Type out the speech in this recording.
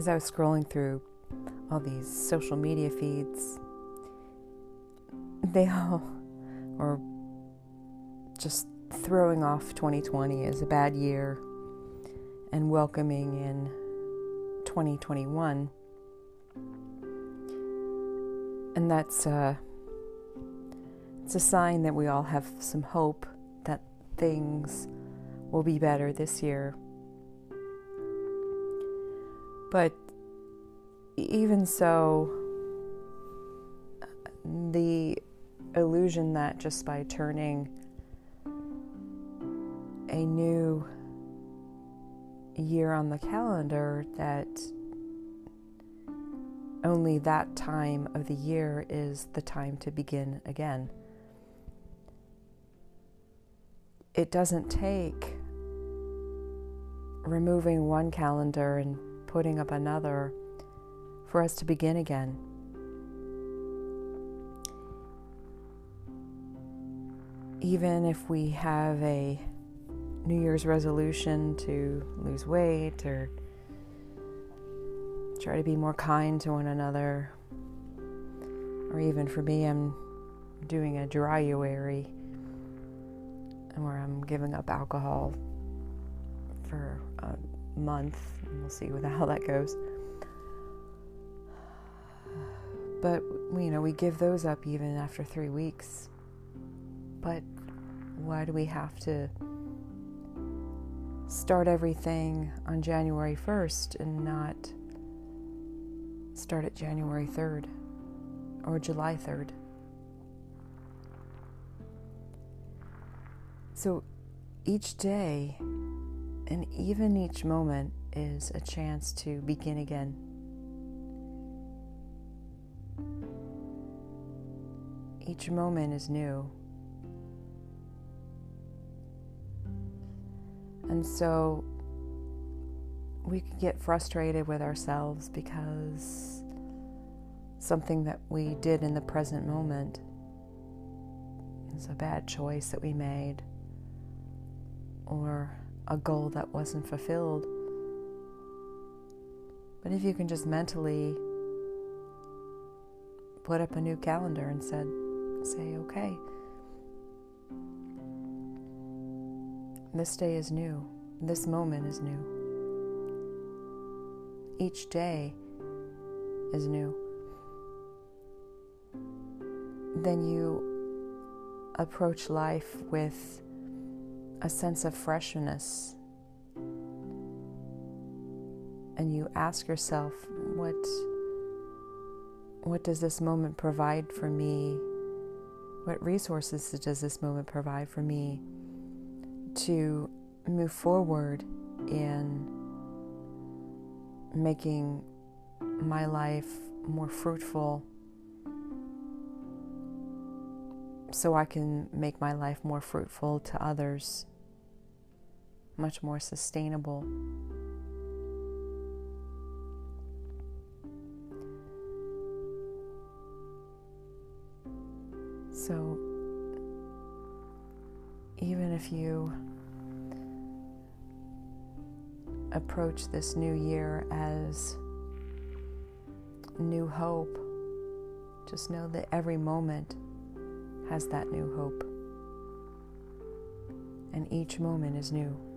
as I was scrolling through all these social media feeds, they all were just throwing off 2020 as a bad year and welcoming in 2021. And that's uh, it's a sign that we all have some hope that things will be better this year. But even so, the illusion that just by turning a new year on the calendar that only that time of the year is the time to begin again. It doesn't take removing one calendar and putting up another for us to begin again. Even if we have a New Year's resolution to lose weight or try to be more kind to one another, or even for me, I'm doing a dryuary where I'm giving up alcohol for a month, we'll see how that goes. But you know, we give those up even after three weeks. But why do we have to start everything on January 1st and not start at January 3rd or July 3rd. So each day and even each moment is a chance to begin again. Each moment is new. And so we can get frustrated with ourselves because something that we did in the present moment is a bad choice that we made or a goal that wasn't fulfilled. But if you can just mentally put up a new calendar and said, say, okay, This day is new. This moment is new. Each day is new. Then you approach life with a sense of freshness. And you ask yourself, what, what does this moment provide for me? What resources does this moment provide for me? to move forward in making my life more fruitful so I can make my life more fruitful to others, much more sustainable. So, even if you approach this new year as new hope, just know that every moment has that new hope. And each moment is new.